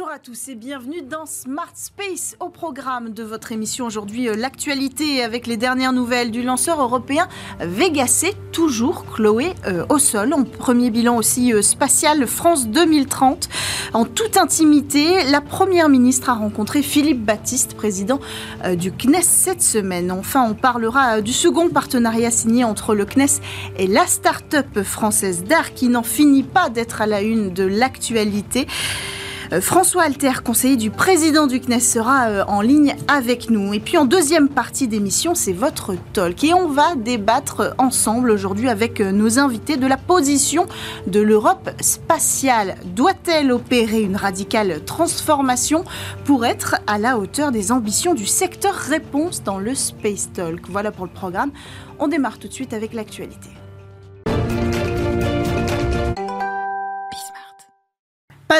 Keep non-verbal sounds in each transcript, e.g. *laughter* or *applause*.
Bonjour à tous et bienvenue dans Smart Space au programme de votre émission aujourd'hui euh, l'actualité avec les dernières nouvelles du lanceur européen Vega C, toujours Chloé euh, au sol. En premier bilan aussi euh, spatial France 2030. En toute intimité, la première ministre a rencontré Philippe Baptiste, président du CNES cette semaine. Enfin, on parlera du second partenariat signé entre le CNES et la start-up française d'art qui n'en finit pas d'être à la une de l'actualité. Euh, François Alter, conseiller du président du CNES, sera euh, en ligne avec nous. Et puis en deuxième partie d'émission, c'est votre talk. Et on va débattre ensemble aujourd'hui avec euh, nos invités de la position de l'Europe spatiale. Doit-elle opérer une radicale transformation pour être à la hauteur des ambitions du secteur? Réponse dans le Space Talk Voilà pour le programme. On démarre tout de suite avec l'actualité.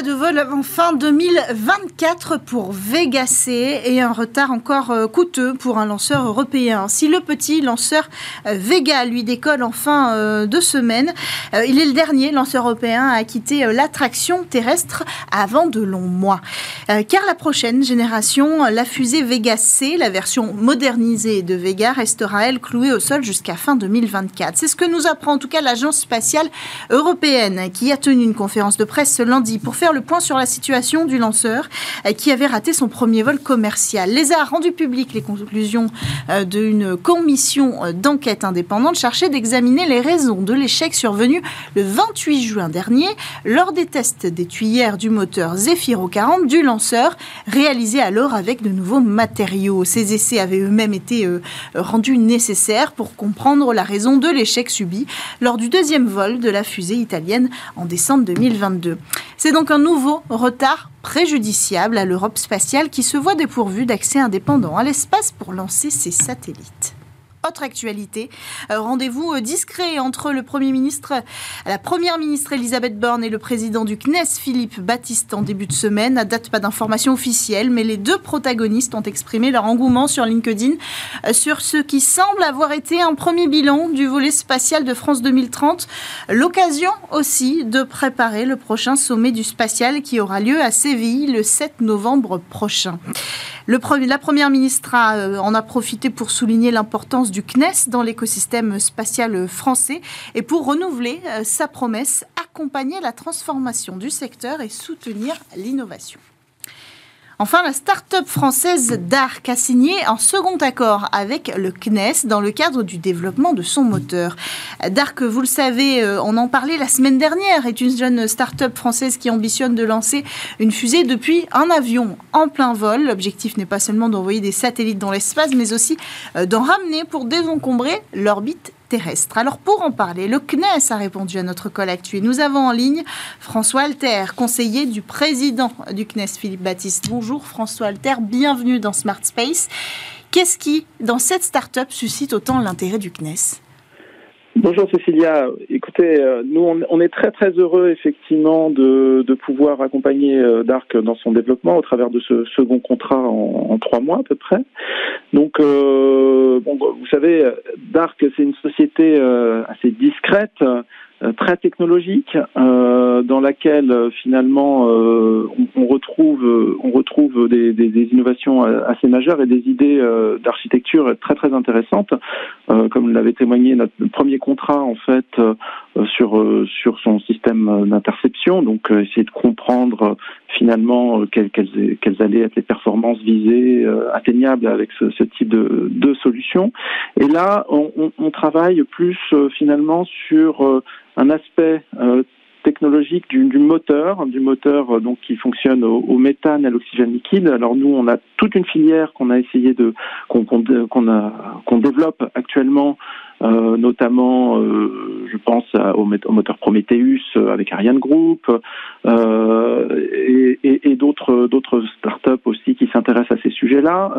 De vol avant fin 2024 pour Vega C et un retard encore euh, coûteux pour un lanceur européen. Si le petit lanceur euh, Vega lui décolle en fin euh, de semaine, il est le dernier lanceur européen à quitter l'attraction terrestre avant de longs mois. Car la prochaine génération, la fusée Vega C, la version modernisée de Vega, restera elle clouée au sol jusqu'à fin 2024. C'est ce que nous apprend en tout cas l'agence spatiale européenne qui a tenu une conférence de presse ce lundi pour faire le point sur la situation du lanceur euh, qui avait raté son premier vol commercial. Les a rendu public les conclusions euh, d'une commission euh, d'enquête indépendante chargée d'examiner les raisons de l'échec survenu le 28 juin dernier lors des tests des tuyères du moteur Zefiro 40 du lanceur réalisés alors avec de nouveaux matériaux. Ces essais avaient eux-mêmes été rendus nécessaires pour comprendre la raison de l'échec subi lors du deuxième vol de la fusée italienne en décembre 2022. C'est donc un nouveau retard préjudiciable à l'Europe spatiale qui se voit dépourvue d'accès indépendant à l'espace pour lancer ses satellites. Autre actualité, euh, rendez-vous euh, discret entre le Premier ministre, la Première ministre Elisabeth Borne et le président du CNES Philippe Baptiste en début de semaine. À date, pas d'informations officielles, mais les deux protagonistes ont exprimé leur engouement sur LinkedIn euh, sur ce qui semble avoir été un premier bilan du volet spatial de France 2030. L'occasion aussi de préparer le prochain sommet du spatial qui aura lieu à Séville le 7 novembre prochain. La Première ministre en a profité pour souligner l'importance du CNES dans l'écosystème spatial français et pour renouveler euh, sa promesse, accompagner la transformation du secteur et soutenir l'innovation. Enfin, la start-up française DARC a signé un second accord avec le CNES dans le cadre du développement de son moteur. DARC, vous le savez, euh, on en parlait la semaine dernière, est une jeune start-up française qui ambitionne de lancer une fusée depuis un avion en plein vol. L'objectif n'est pas seulement d'envoyer des satellites dans l'espace, mais aussi euh, d'en ramener pour désencombrer l'orbite Alors pour en parler, le CNES a répondu à notre call actuel. Nous avons en ligne François Alter, conseiller du président du CNES, Philippe Baptiste. Bonjour François Alter, bienvenue dans Smart Space. Qu'est-ce qui, dans cette start-up, suscite autant l'intérêt du CNES Bonjour Cécilia. Écoutez, euh, nous on, est très très heureux effectivement de, pouvoir accompagner euh, Dark dans son développement au travers de ce second contrat en, trois mois à peu près. Donc, euh, bon, vous savez, Dark c'est une société assez discrète euh, très technologique euh, dans laquelle euh, finalement on, retrouve on retrouve des, des, des, innovations assez majeures et des idées d'architecture très très intéressantes. Comme l'avait témoigné notre premier contrat en fait sur sur son système d'interception donc essayer de comprendre finalement quelles, quelles, quelles, allaient être les performances visées atteignables avec ce, ce type de, de et là on, travaille plus finalement sur un aspect euh, technologique du, du, moteur, du moteur euh, donc qui fonctionne au, au méthane à l'oxygène liquide. Alors nous, on a toute une filière qu'on a essayé de qu'on développe actuellement euh, notamment, euh, je pense au, moteur Prometheus euh, avec Ariane Group et, et, et d'autres startups aussi qui s'intéressent à ces sujets-là.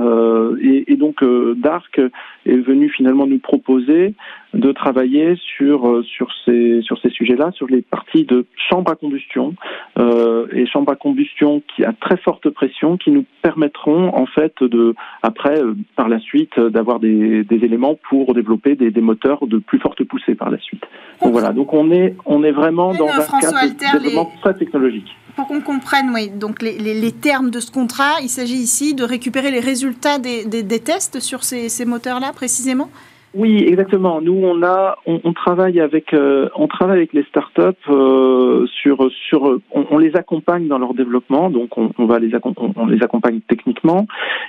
Et, et, donc Dark est venu finalement nous proposer de travailler sur sur ces sur ces sujets-là, sur les parties de chambre à combustion euh, et chambre à combustion qui a très forte pression, qui nous permettront en fait de après par la suite d'avoir des, des éléments pour développer des, des moteurs de plus forte poussée par la suite. Donc voilà, donc on est, on est vraiment dans un cadre de développement très technologique. pour qu'on comprenne, oui, donc les, termes de ce contrat, il s'agit ici de récupérer les résultats des, tests sur ces moteurs-là précisément? Oui, exactement. Nous, on a, on, travaille avec, euh, on travaille avec les startups euh, sur, sur, on, les accompagne dans leur développement, donc on, va les, on, les accompagne techniquement,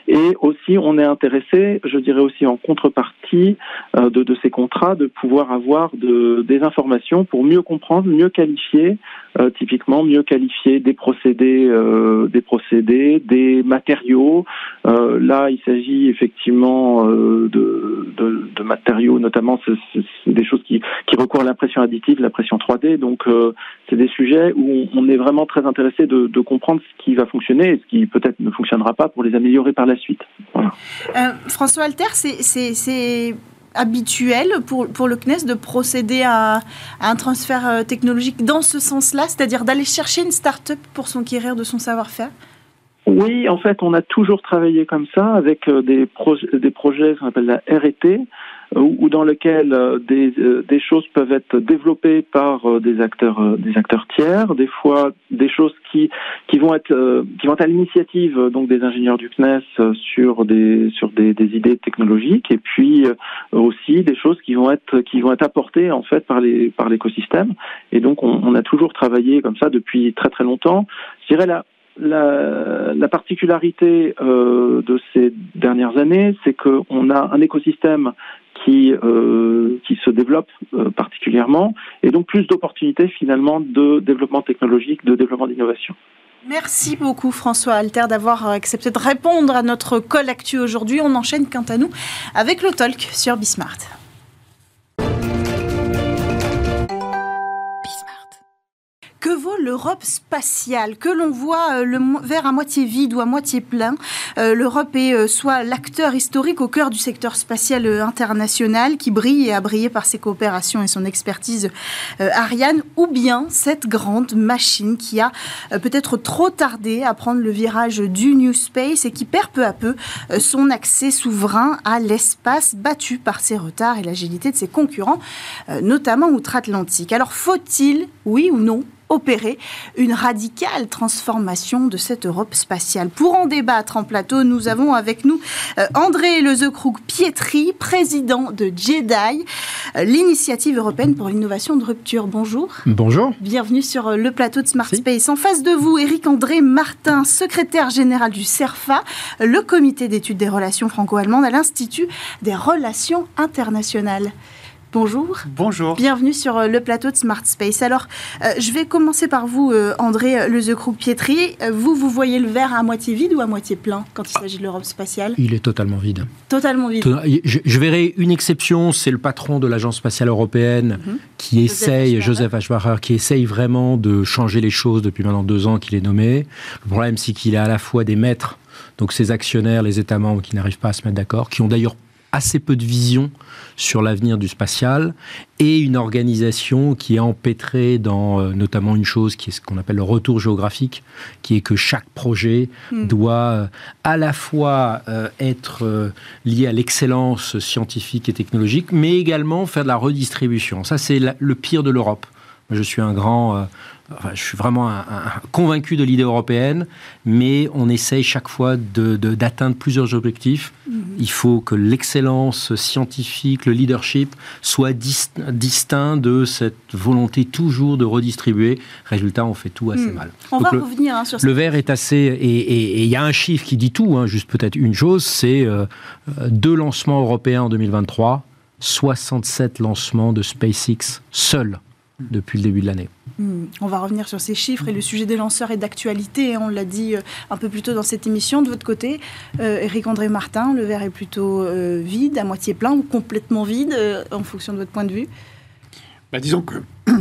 et aussi on est intéressé, je dirais aussi en contrepartie euh, de, de ces contrats, de pouvoir avoir de, des informations pour mieux comprendre, mieux qualifier, typiquement mieux qualifier des procédés, des procédés, des matériaux. là, il s'agit effectivement de, de, de matériaux, notamment, c'est des choses qui, qui recourent à l'impression additive, l'impression 3D. Donc, euh, c'est des sujets où on, est vraiment très intéressé de, comprendre ce qui va fonctionner et ce qui peut-être ne fonctionnera pas pour les améliorer par la suite. Euh, François Alter, c'est habituel pour, pour le CNES de procéder à, un transfert euh, technologique dans ce sens-là, c'est-à-dire d'aller chercher une start-up pour s'enquérir de son savoir-faire? Oui, en fait, on a toujours travaillé comme ça avec des, des projets qu'on appelle la R&T, ou dans lequel euh, des, euh, des, choses peuvent être développées par euh, des acteurs des acteurs tiers, des fois des choses qui qui vont être qui vont être à l'initiative donc des ingénieurs du CNES sur des sur des, des, idées technologiques et puis aussi des choses qui vont être qui vont être apportées en fait par les par l'écosystème et donc on, on, a toujours travaillé comme ça depuis très très longtemps. Je dirais la la, la, particularité euh, de ces dernières années, c'est qu'on a un écosystème qui, euh, qui se développe euh, particulièrement, et donc plus d'opportunités finalement de développement technologique, de développement d'innovation. Merci beaucoup François Alter d'avoir accepté de répondre à notre call actu aujourd'hui. On enchaîne quant à nous avec le talk sur Bismart. Que vaut l'Europe spatiale Que l'on voit euh, le verre à moitié vide ou à moitié plein, euh, l'Europe est euh, soit l'acteur historique au cœur du secteur spatial international qui brille et a brillé par ses coopérations et son expertise Ariane, ou bien cette grande machine qui a peut-être trop tardé à prendre le virage du New Space et qui perd peu à peu son accès souverain à l'espace battu par ses retards et l'agilité de ses concurrents, notamment outre-Atlantique. Alors faut-il, oui ou non, opérer une radicale transformation de cette Europe spatiale. Pour en débattre en plateau, nous avons avec nous euh, André Lezecroux-Pietri, président de JEDI, euh, l'initiative européenne pour l'innovation de rupture. Bonjour. Bonjour. Bienvenue sur euh, le plateau de Smart Space. En face de vous, Éric-André Martin, secrétaire général du CERFA, le comité d'études des relations franco-allemandes à l'Institut des relations internationales. Bonjour. Bonjour. Bienvenue sur euh, le plateau de Smart Space. Alors, euh, je vais commencer par vous, euh, André Lezecroux-Pietri. vous, vous voyez le verre à moitié vide ou à moitié plein quand il s'agit de l'Europe spatiale? Il est totalement vide. Totalement vide. Je, verrai une exception, c'est le patron de l'Agence spatiale européenne mhm. qui essaye, Joseph Aschbacher, qui essaye vraiment de changer les choses depuis maintenant deux ans qu'il est nommé. Le problème, c'est qu'il a à la fois des maîtres donc ces actionnaires, les États membres qui n'arrivent pas à se mettre d'accord, qui ont d'ailleurs assez peu de vision sur l'avenir du spatial et une organisation qui est empêtrée dans euh, notamment une chose qui est ce qu'on appelle le retour géographique, qui est que chaque projet hmm. doit euh, à la fois euh, être lié à l'excellence scientifique et technologique, mais également faire de la redistribution. Ça, c'est le pire de l'Europe. Je suis un grand je suis vraiment un, convaincu de l'idée européenne, mais on essaye chaque fois d'atteindre plusieurs objectifs. Mhm. Il faut que l'excellence scientifique, le leadership, soit distinct de cette volonté toujours de redistribuer. Résultat, on fait tout assez mhm. mal. On va le, revenir hein, sur Le verre est assez... Et il y a un chiffre qui dit tout, hein, juste peut-être une chose, c'est euh, deux lancements européens en 2023, 67 lancements de SpaceX seuls depuis le début de l'année. Hmm. On va revenir sur ces chiffres et le sujet des lanceurs est d'actualité. Hein, on l'a dit euh, un peu plus tôt dans cette émission. De votre côté, Eric euh, André Martin, le verre est plutôt euh, vide, à moitié plein ou complètement vide, en fonction de votre point de vue? Bah, Disons que *clears throat*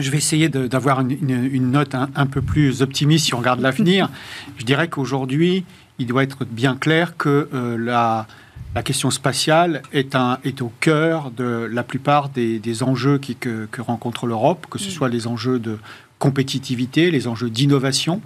je vais essayer d'avoir une, note un, peu plus optimiste si on regarde l'avenir. je dirais qu'aujourd'hui, il doit être bien clair que la la question spatiale est, un, est au cœur de la plupart des, enjeux qui, que, rencontre l'Europe, que ce mm. soit les enjeux de compétitivité, les enjeux d'innovation,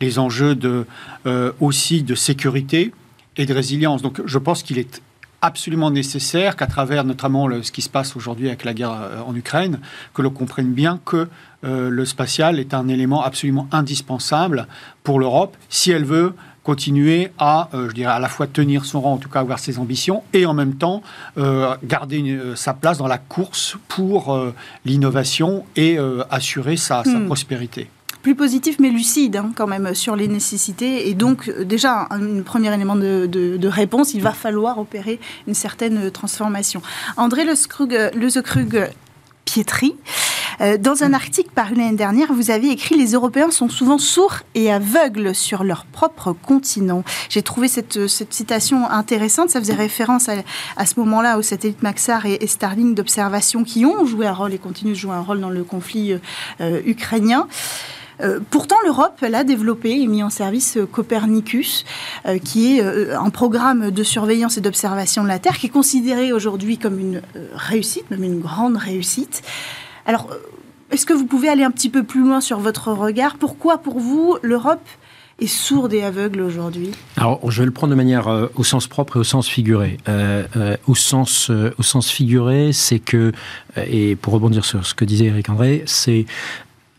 les enjeux de, euh, aussi de sécurité et de résilience. Donc je pense qu'il est absolument nécessaire qu'à travers notamment ce qui se passe aujourd'hui avec la guerre euh, en Ukraine, que l'on comprenne bien que euh, le spatial est un élément absolument indispensable pour l'Europe si elle veut continuer à, euh, je dirais, à la fois tenir son rang, en tout cas avoir ses ambitions, et en même temps garder sa place dans la course pour l'innovation et assurer sa, hmm. prospérité plus positif mais lucide hein, quand même sur les nécessités. Et donc euh, déjà, un, premier élément de, réponse, il va falloir opérer une certaine transformation. André Lezekrug, Pietri, euh, dans un article paru l'année dernière, vous avez écrit Les Européens sont souvent sourds et aveugles sur leur propre continent. J'ai trouvé cette, citation intéressante. Ça faisait référence à, ce moment-là aux satellites Maxar et, Starlink d'observation qui ont joué un rôle et continuent de jouer un rôle dans le conflit euh, ukrainien. Euh, pourtant, l'Europe a développé et mis en service euh, Copernicus, euh, qui est un programme de surveillance et d'observation de la Terre, qui est considéré aujourd'hui comme une réussite, même une grande réussite. Alors, est-ce que vous pouvez aller un petit peu plus loin sur votre regard? Pourquoi, pour vous, l'Europe est sourde et aveugle aujourd'hui? Alors, je vais le prendre de manière au sens propre et au sens figuré. au, sens, au sens figuré, c'est que, et pour rebondir sur ce que disait Eric André, c'est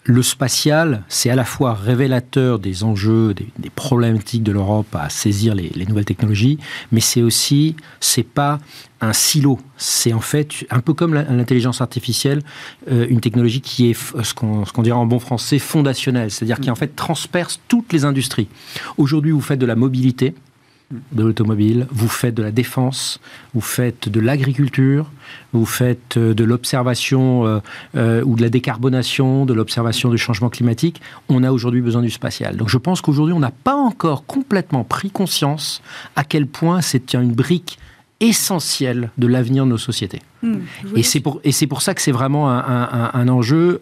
le spatial, c'est à la fois révélateur des enjeux, des, problématiques de l'Europe à saisir les, nouvelles technologies, mais c'est aussi, c'est pas un silo. C'est en fait un peu comme l'intelligence artificielle, euh, une technologie qui est ce qu'on dirait en bon français fondationnelle, c'est-à-dire qui en fait transperce toutes les industries. Aujourd'hui, vous faites de la mobilité, de l'automobile, vous faites de la défense, vous faites de l'agriculture, vous faites euh, de l'observation euh, euh, ou de la décarbonation, de l'observation du changement climatique. On a aujourd'hui besoin du spatial. Donc je pense qu'aujourd'hui, on n'a pas encore complètement pris conscience à quel point c'est une brique essentielle de l'avenir de nos sociétés. Hmm, et c'est pour, pour ça que c'est vraiment un, enjeu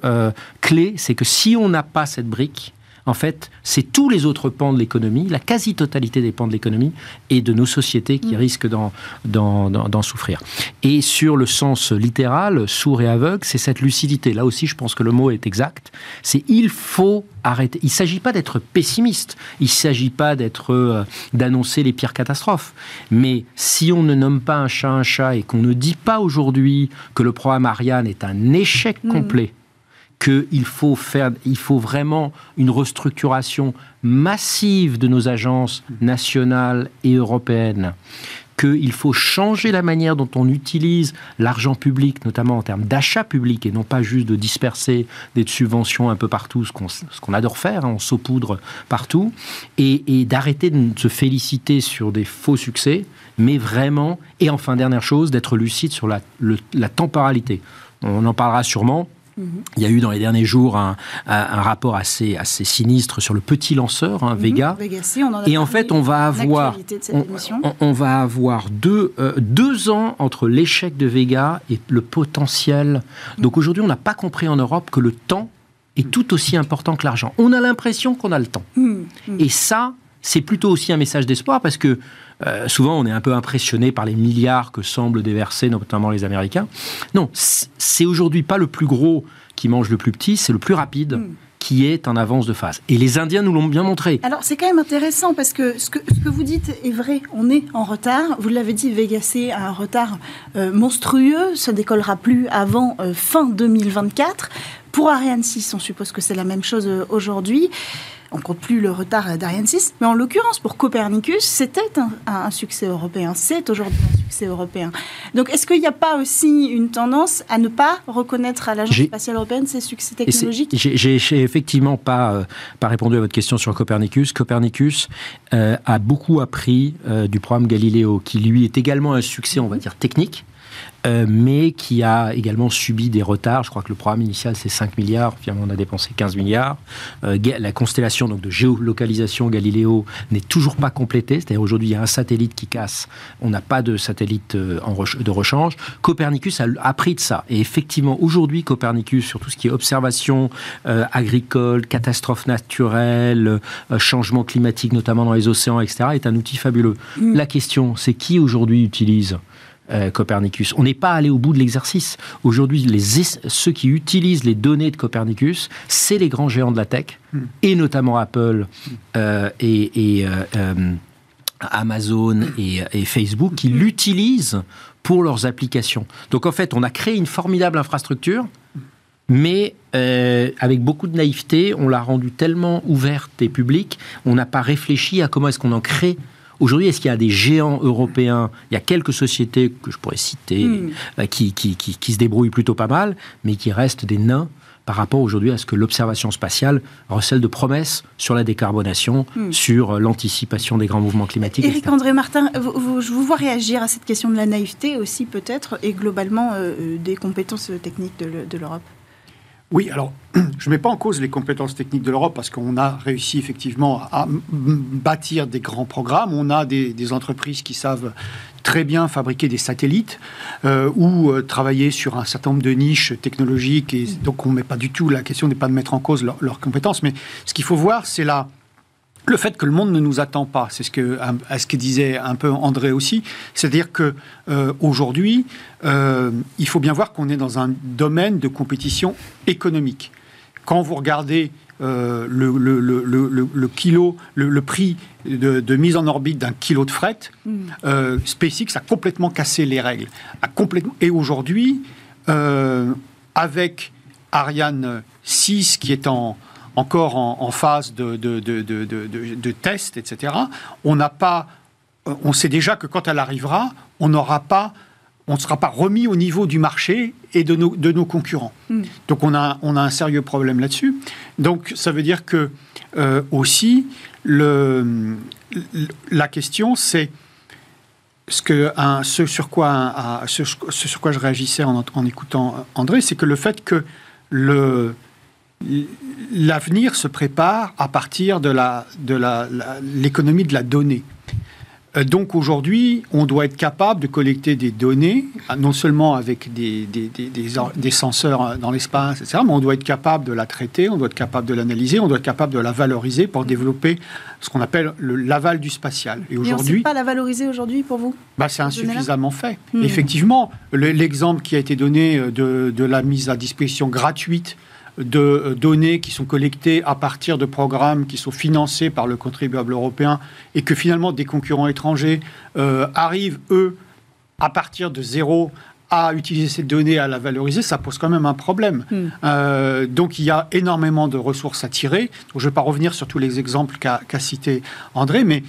clé, c'est que si on n'a pas cette brique, en fait, c'est tous les autres pans de l'économie, la quasi-totalité des pans de l'économie et de nos sociétés qui mm. risquent d'en souffrir. Et sur le sens littéral, sourd et aveugle, c'est cette lucidité. Là aussi, je pense que le mot est exact. C'est il faut arrêter. Il ne s'agit pas d'être pessimiste. Il ne s'agit pas d'être euh, d'annoncer les pires catastrophes. Mais si on ne nomme pas un chat un chat et qu'on ne dit pas aujourd'hui que le programme Ariane est un échec mm. complet, qu'il faut faire, il faut vraiment une restructuration massive de nos agences nationales et européennes, qu'il faut changer la manière dont on utilise l'argent public, notamment en termes d'achat public, et non pas juste de disperser des subventions un peu partout, ce qu'on adore faire, hein, on saupoudre partout, et, d'arrêter de se féliciter sur des faux succès, mais vraiment, et enfin dernière chose, d'être lucide sur la, la temporalité. On en parlera sûrement il y a eu dans les derniers jours un, rapport assez, assez sinistre sur le petit lanceur, hein, Vega. et en fait, on va avoir, on, va avoir deux, euh, deux ans entre l'échec de Vega et le potentiel. Donc aujourd'hui, on n'a pas compris en Europe que le temps est tout aussi important que l'argent. On a l'impression qu'on a le temps. Mmh. Et ça, c'est plutôt aussi un message d'espoir parce que euh, souvent on est un peu impressionné par les milliards que semblent déverser notamment les Américains. Non, c'est aujourd'hui pas le plus gros qui mange le plus petit, c'est le plus rapide. Hmm. qui est en avance de phase. Et les Indiens nous l'ont bien montré. Alors c'est quand même intéressant parce que ce, que ce, que vous dites est vrai. On est en retard. Vous l'avez dit, Vegasé a un retard euh, monstrueux. Ça décollera plus avant euh, fin 2024. Pour Ariane 6, on suppose que c'est la même chose aujourd'hui on compte plus le retard d'Ariane 6, mais en l'occurrence pour Copernicus, c'était un, succès européen, c'est aujourd'hui un succès européen. Donc est-ce qu'il n'y a pas aussi une tendance à ne pas reconnaître à l'Agence spatiale européenne ses succès technologiques? J'ai effectivement pas, euh, pas répondu à votre question sur Copernicus. Copernicus euh, a beaucoup appris euh, du programme Galileo, qui lui est également un succès, on va dire, technique euh, mais qui a également subi des retards. Je crois que le programme initial, c'est 5 milliards, finalement on a dépensé 15 milliards. Euh, la constellation donc, de géolocalisation Galiléo n'est toujours pas complétée, c'est-à-dire aujourd'hui il y a un satellite qui casse, on n'a pas de satellite euh, de rechange. Copernicus a appris de ça. Et effectivement, aujourd'hui, Copernicus, sur tout ce qui est observation agricole, catastrophes naturelles, changement climatique, notamment dans les océans, etc., est un outil fabuleux. Mm. La question, c'est qui aujourd'hui utilise euh, Copernicus. On n'est pas allé au bout de l'exercice. Aujourd'hui, ceux qui utilisent les données de Copernicus, c'est les grands géants de la tech, hmm. et notamment Apple euh, et, Amazon et, Facebook qui l'utilisent pour leurs applications. Donc en fait, on a créé une formidable infrastructure, mais euh, avec beaucoup de naïveté, on l'a rendue tellement ouverte et publique, on n'a pas réfléchi à comment est-ce qu'on en crée Aujourd'hui, est-ce qu'il y a des géants européens Il y a quelques sociétés que je pourrais citer hmm. euh, qui, qui, qui, se débrouillent plutôt pas mal, mais qui restent des nains par rapport aujourd'hui à ce que l'observation spatiale recèle de promesses sur la décarbonation, hmm. sur euh, l'anticipation des grands mouvements climatiques. Éric André Martin, je vous vois réagir à cette question de la naïveté aussi peut-être, et globalement euh, des compétences techniques de l'Europe. Oui, alors *clears throat* je ne mets pas en cause les compétences techniques de l'Europe parce qu'on a réussi effectivement à bâtir des grands programmes. On a des, entreprises qui savent très bien fabriquer des satellites euh, ou euh, travailler sur un certain nombre de niches technologiques. Et donc on ne met pas du tout, la question n'est pas de mettre en cause leurs compétences, mais ce qu'il faut voir, c'est la le fait que le monde ne nous attend pas, c'est ce que, ce que disait un peu André aussi, c'est-à-dire que euh, aujourd'hui, euh, il faut bien voir qu'on est dans un domaine de compétition économique. Quand vous regardez euh, le, le, le, le, kilo, le, prix de, mise en orbite d'un kilo de fret, mm. SpaceX a complètement cassé les règles. A complètement, et aujourd'hui, avec Ariane 6 qui est en, encore en, phase de, de, de, de, test, etc. On n'a pas, on sait déjà que quand elle arrivera, on n'aura pas, on ne sera pas remis au niveau du marché et de nos, de nos concurrents. Hmm. Donc on a, on a un sérieux problème là-dessus. Donc ça veut dire que euh, aussi le, la question c'est ce, que, un, ce, sur quoi, ce, sur quoi je réagissais en, en écoutant André, c'est que le fait que le, l'avenir se prépare à partir de l'économie de, de la donnée. Euh, donc aujourd'hui, on doit être capable de collecter des données, non seulement avec des, des, des, des senseurs dans l'espace, etc., mais on doit être capable de la traiter, on doit être capable de l'analyser, on doit être capable de la valoriser pour développer ce qu'on appelle l'aval du spatial. Et aujourd'hui, on ne sait pas la valoriser aujourd'hui pour vous bah, C'est insuffisamment fait. Hmm. Effectivement, l'exemple qui a été donné de, de la mise à disposition gratuite de euh, données qui sont collectées à partir de programmes qui sont financés par le contribuable européen et que finalement des concurrents étrangers euh, arrivent, eux, à partir de zéro à utiliser ces données, à la valoriser, ça pose quand même un problème. Hmm. Euh, donc il y a énormément de ressources à tirer. je ne vais pas revenir sur tous les exemples qu'a cité André, mais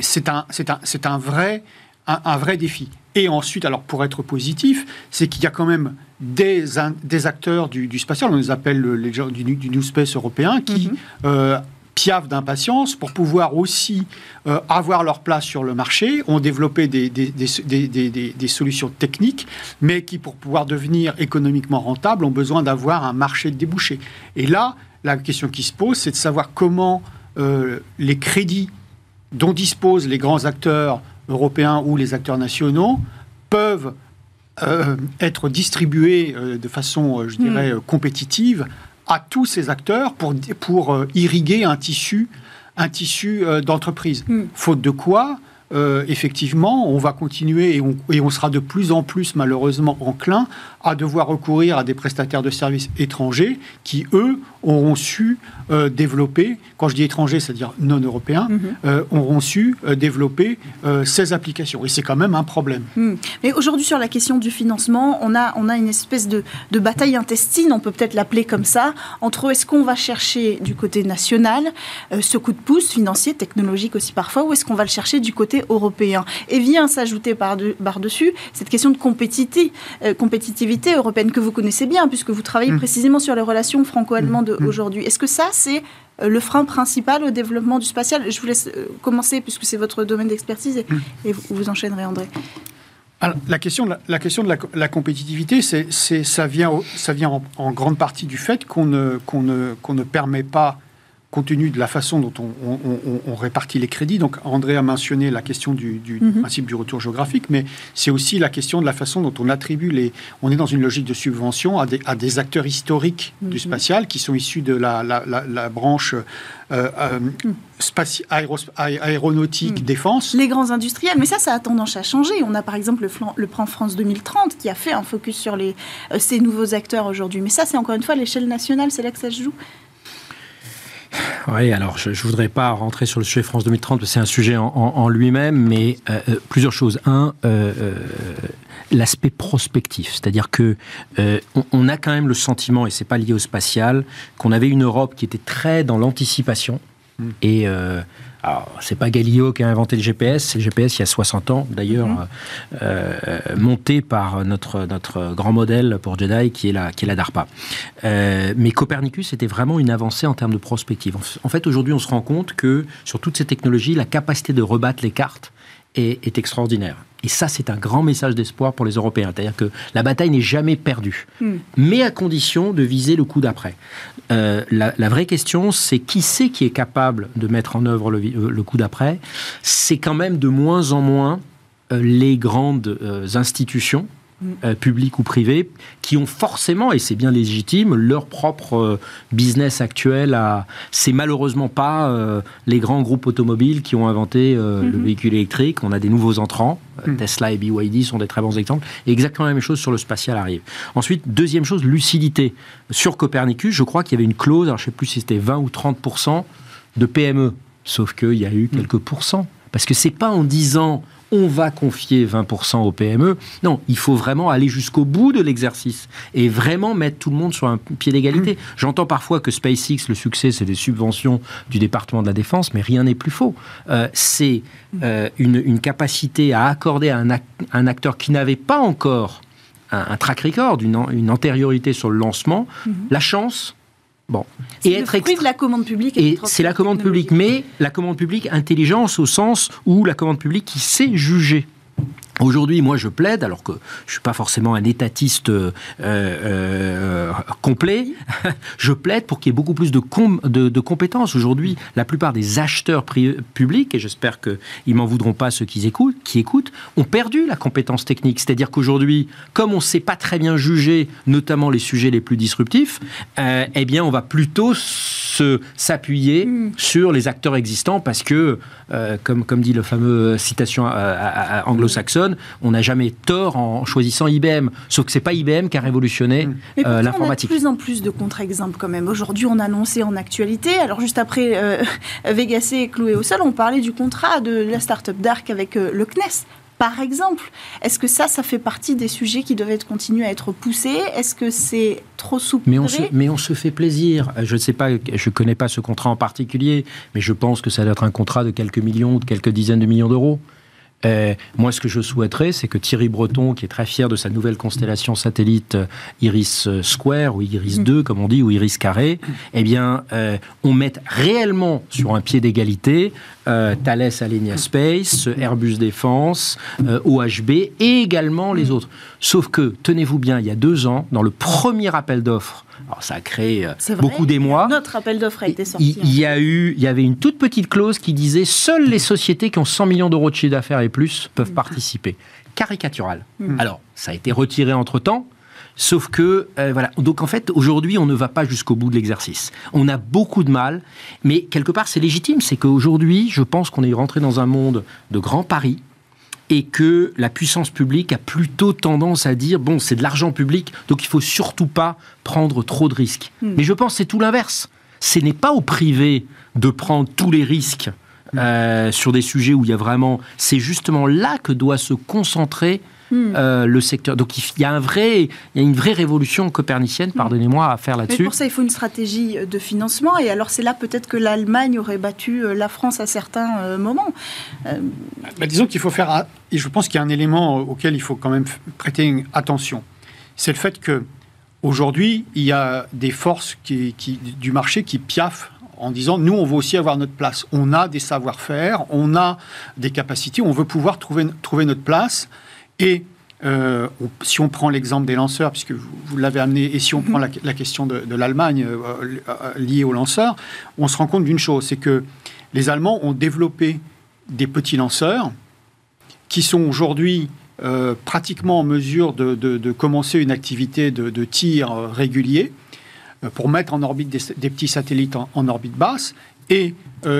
c'est un, un, un, vrai, un, vrai défi. Et ensuite, alors pour être positif, c'est qu'il y a quand même des, des acteurs du, spatial, on les appelle les gens du, New Space européen, qui euh, piavent d'impatience pour pouvoir aussi euh, avoir leur place sur le marché, ont développé des, des, des, solutions techniques, mais qui, pour pouvoir devenir économiquement rentables, ont besoin d'avoir un marché de débouchés. Et là, la question qui se pose, c'est de savoir comment euh, les crédits dont disposent les grands acteurs européens ou les acteurs nationaux peuvent euh, être distribués euh, de façon, euh, je dirais, hmm. compétitive à tous ces acteurs pour, pour irriguer un tissu, un tissu d'entreprise. Hmm. Faute de quoi, effectivement, on va continuer et on, et on, sera de plus en plus malheureusement enclin à devoir recourir à des prestataires de services étrangers qui, eux, auront su euh, développer, quand je dis étrangers, c'est-à-dire non européens, mhm. euh, auront su euh, développer ces applications. Et c'est quand même un problème. Hmm. Mais aujourd'hui, sur la question du financement, on a, on a une espèce de, de bataille intestine, on peut peut-être l'appeler comme ça, entre est-ce qu'on va chercher du côté national ce coup de pouce financier, technologique aussi parfois, ou est-ce qu'on va le chercher du côté européen Et vient s'ajouter par-dessus cette question de compétitivité, compétitivité européenne que vous connaissez bien, puisque vous travaillez hmm. précisément sur les relations franco-allemandes hmm. aujourd'hui. Est-ce que ça, c'est euh, le frein principal au développement du spatial? Je vous laisse euh, commencer, puisque c'est votre domaine d'expertise, et, vous, vous, enchaînerez, André. la question, de la, question de la, compétitivité, c'est, ça vient, ça vient en, grande partie du fait qu'on ne, qu'on ne, qu'on ne permet pas compte tenu de la façon dont on, répartit les crédits. Donc, André a mentionné la question du, mhm. principe du retour géographique, mais c'est aussi la question de la façon dont on attribue les. On est dans une logique de subvention à des, à des acteurs historiques du mhm. spatial qui sont issus de la, la, branche. Euh, euh mhm. aéronautique, défense. Les grands industriels, mais ça, ça a tendance à changer. On a par exemple le, le plan France 2030 qui a fait un focus sur les, euh, ces nouveaux acteurs aujourd'hui. Mais ça, c'est encore une fois l'échelle nationale, c'est là que ça se joue. Oui, alors je ne voudrais pas rentrer sur le sujet France 2030, parce que c'est un sujet en, lui-même, mais euh, euh, plusieurs choses. Un, euh, l'aspect prospectif, c'est-à-dire que on, a quand même le sentiment, et c'est pas lié au spatial, qu'on avait une Europe qui était très dans l'anticipation. Mm. Et alors, c'est pas Galileo qui a inventé le GPS, c'est le GPS il y a 60 ans, d'ailleurs, mhm. euh, monté par notre, notre grand modèle pour Jedi, qui est la, qui est la DARPA. Euh, mais Copernicus était vraiment une avancée en termes de prospective. En fait, aujourd'hui, on se rend compte que sur toutes ces technologies, la capacité de rebattre les cartes est, est extraordinaire. Et ça, c'est un grand message d'espoir pour les Européens. C'est-à-dire que la bataille n'est jamais perdue, hmm. mais à condition de viser le coup d'après. Euh, la, vraie question, c'est qui c'est qui est capable de mettre en œuvre le, le coup d'après? C'est quand même de moins en moins euh, les grandes euh, institutions euh, publics ou privés, qui ont forcément, et c'est bien légitime, leur propre euh, business actuel. À... C'est malheureusement pas euh, les grands groupes automobiles qui ont inventé le mhm. véhicule électrique. On a des nouveaux entrants. Mhm. Tesla et BYD sont des très bons exemples. Et exactement la même chose sur le spatial arrive. Ensuite, deuxième chose, lucidité. Sur Copernicus, je crois qu'il y avait une clause, alors je ne sais plus si c'était 20 ou 30% de PME. Sauf qu'il y a eu mhm. quelques pourcents. Parce que c'est pas en disant on va confier 20% aux PME. Non, il faut vraiment aller jusqu'au bout de l'exercice et vraiment mettre tout le monde sur un pied d'égalité. Mmh. J'entends parfois que SpaceX, le succès, c'est des subventions du département de la Défense, mais rien n'est plus faux. Euh, c'est euh, une, capacité à accorder à un, acteur qui n'avait pas encore un, track record, une, antériorité sur le lancement, mmh. la chance Bon. Et être fruit de la commande publique. Et c'est la commande publique, mais la commande publique intelligence au sens où la commande publique qui sait juger. Aujourd'hui, moi, je plaide, alors que je suis pas forcément un étatiste euh, euh, complet, *laughs* je plaide pour qu'il y ait beaucoup plus de, de, compétences. Aujourd'hui, la plupart des acheteurs publics, et j'espère qu'ils m'en voudront pas ceux qui écoutent, qui écoutent, ont perdu la compétence technique. C'est-à-dire qu'aujourd'hui, comme on ne sait pas très bien juger, notamment les sujets les plus disruptifs, euh, eh bien, on va plutôt s'appuyer mm. sur les acteurs existants parce que, comme, comme dit le fameux citation anglo-saxonne, on n'a jamais tort en choisissant IBM. Sauf que c'est pas IBM qui a révolutionné euh, l'informatique. On a de plus en plus de contre-exemples quand même. Aujourd'hui, on a annoncé en actualité, alors juste après euh, *laughs* Vegas et cloué au sol, on parlait du contrat de la start-up Dark avec euh, le CNES par exemple. Est-ce que ça, ça fait partie des sujets qui doivent continuer à être poussés? Est-ce que c'est trop souple mais on, se, mais on se fait plaisir. Je ne sais pas, je connais pas ce contrat en particulier, mais je pense que ça doit être un contrat de quelques millions ou de quelques dizaines de millions d'euros. Euh, moi, ce que je souhaiterais, c'est que Thierry Breton, qui est très fier de sa nouvelle constellation satellite euh, Iris euh, Square, ou Iris 2, comme on dit, ou Iris Carré, eh bien, on mette réellement sur un pied d'égalité Thales Alenia Space, Airbus Défense, OHB, et également les autres. Sauf que, tenez-vous bien, il y a deux ans, dans le premier appel d'offres alors ça a créé euh, beaucoup d'émoi. Notre appel d'offres a été sorti. Il, y a eu, il y avait une toute petite clause qui disait seules les sociétés qui ont 100 millions d'euros de chiffre d'affaires et plus peuvent mm. participer. Caricatural. Mm. Alors ça a été retiré entre temps. Sauf que, euh, voilà. Donc, en fait, aujourd'hui, on ne va pas jusqu'au bout de l'exercice. On a beaucoup de mal, mais quelque part, c'est légitime. C'est qu'aujourd'hui, je pense qu'on est rentré dans un monde de grands paris, et que la puissance publique a plutôt tendance à dire bon, c'est de l'argent public, donc il faut surtout pas prendre trop de risques. Hmm. Mais je pense que c'est tout l'inverse. Ce n'est pas au privé de prendre tous les risques euh, sur des sujets où il y a vraiment. C'est justement là que doit se concentrer Hmm. Euh, le secteur. Donc il y a un vrai, il y a une vraie révolution copernicienne, hmm. pardonnez-moi, à faire là-dessus. Mais pour ça, il faut une stratégie de financement. Et alors c'est là peut-être que l'Allemagne aurait battu euh, la France à certains euh, moments. Bah, disons qu'il faut faire, et je pense qu'il y a un élément auquel il faut quand même prêter attention. C'est le fait que aujourd'hui, il y a des forces qui, du marché qui piaffent en disant nous, on veut aussi avoir notre place. On a des savoir-faire, on a des capacités, on veut pouvoir trouver, trouver notre place. Et euh, si on prend l'exemple des lanceurs, puisque vous, l'avez amené, et si on prend la, question de, l'Allemagne euh, euh, liée aux lanceurs, on se rend compte d'une chose, c'est que les Allemands ont développé des petits lanceurs qui sont aujourd'hui pratiquement en mesure de, commencer une activité de, tir régulier pour mettre en orbite des, petits satellites en, orbite basse. Et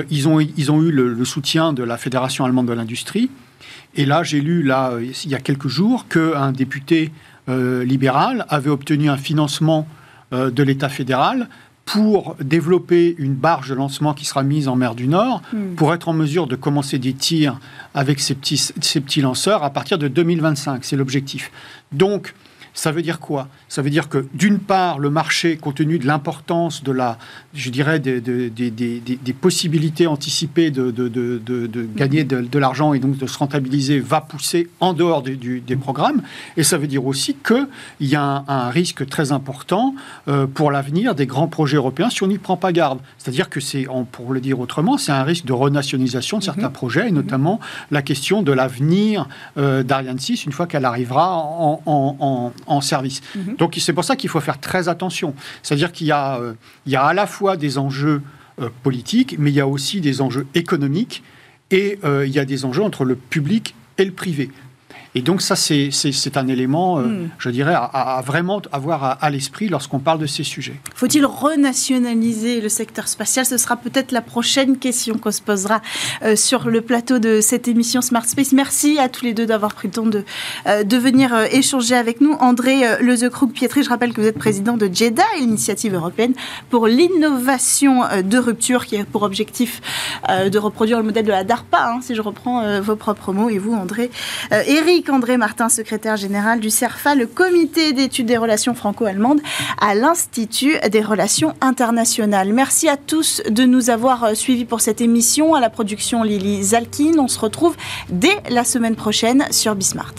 ils, ont, ils ont eu le soutien de la Fédération allemande de l'industrie et là, j'ai lu, là, il y a quelques jours, qu'un député euh, libéral avait obtenu un financement euh, de l'État fédéral pour développer une barge de lancement qui sera mise en mer du Nord, hmm. pour être en mesure de commencer des tirs avec ces petits, ces petits lanceurs à partir de 2025. C'est l'objectif. Donc, ça veut dire quoi? Ça veut dire que d'une part, le marché, compte tenu de l'importance de la, je dirais, des, des, possibilités anticipées de, de, gagner de, l'argent et donc de se rentabiliser, va pousser en dehors des programmes. Et ça veut dire aussi qu'il y a un, risque très important euh, pour l'avenir des grands projets européens si on n'y prend pas garde. C'est-à-dire que c'est, pour le dire autrement, c'est un risque de renationalisation de certains mhm. projets, et notamment la question de l'avenir euh, d'Ariane 6 une fois qu'elle arrivera en en service. Mhm. Donc c'est pour ça qu'il faut faire très attention. C'est-à-dire qu'il y, a, euh, il y a à la fois des enjeux euh, politiques, mais il y a aussi des enjeux économiques et euh, il y a des enjeux entre le public et le privé. Et donc ça, c'est un élément, euh, hmm. je dirais, à, vraiment avoir à, l'esprit lorsqu'on parle de ces sujets. Faut-il renationaliser le secteur spatial? Ce sera peut-être la prochaine question qu'on se posera euh, sur le plateau de cette émission Smart Space. Merci à tous les deux d'avoir pris le temps de, euh, de venir échanger avec nous. André Lezecroux-Pietri, je rappelle que vous êtes président de JEDA, l'initiative européenne pour l'innovation de rupture, qui a pour objectif de reproduire le modèle de la DARPA, hein, si je reprends vos propres mots, et vous, André. Eric André Martin, secrétaire général du CERFA, le comité d'études des relations franco-allemandes à l'Institut des relations internationales. Merci à tous de nous avoir euh, suivis pour cette émission. À la production Lily Zalkin, on se retrouve dès la semaine prochaine sur Bismart.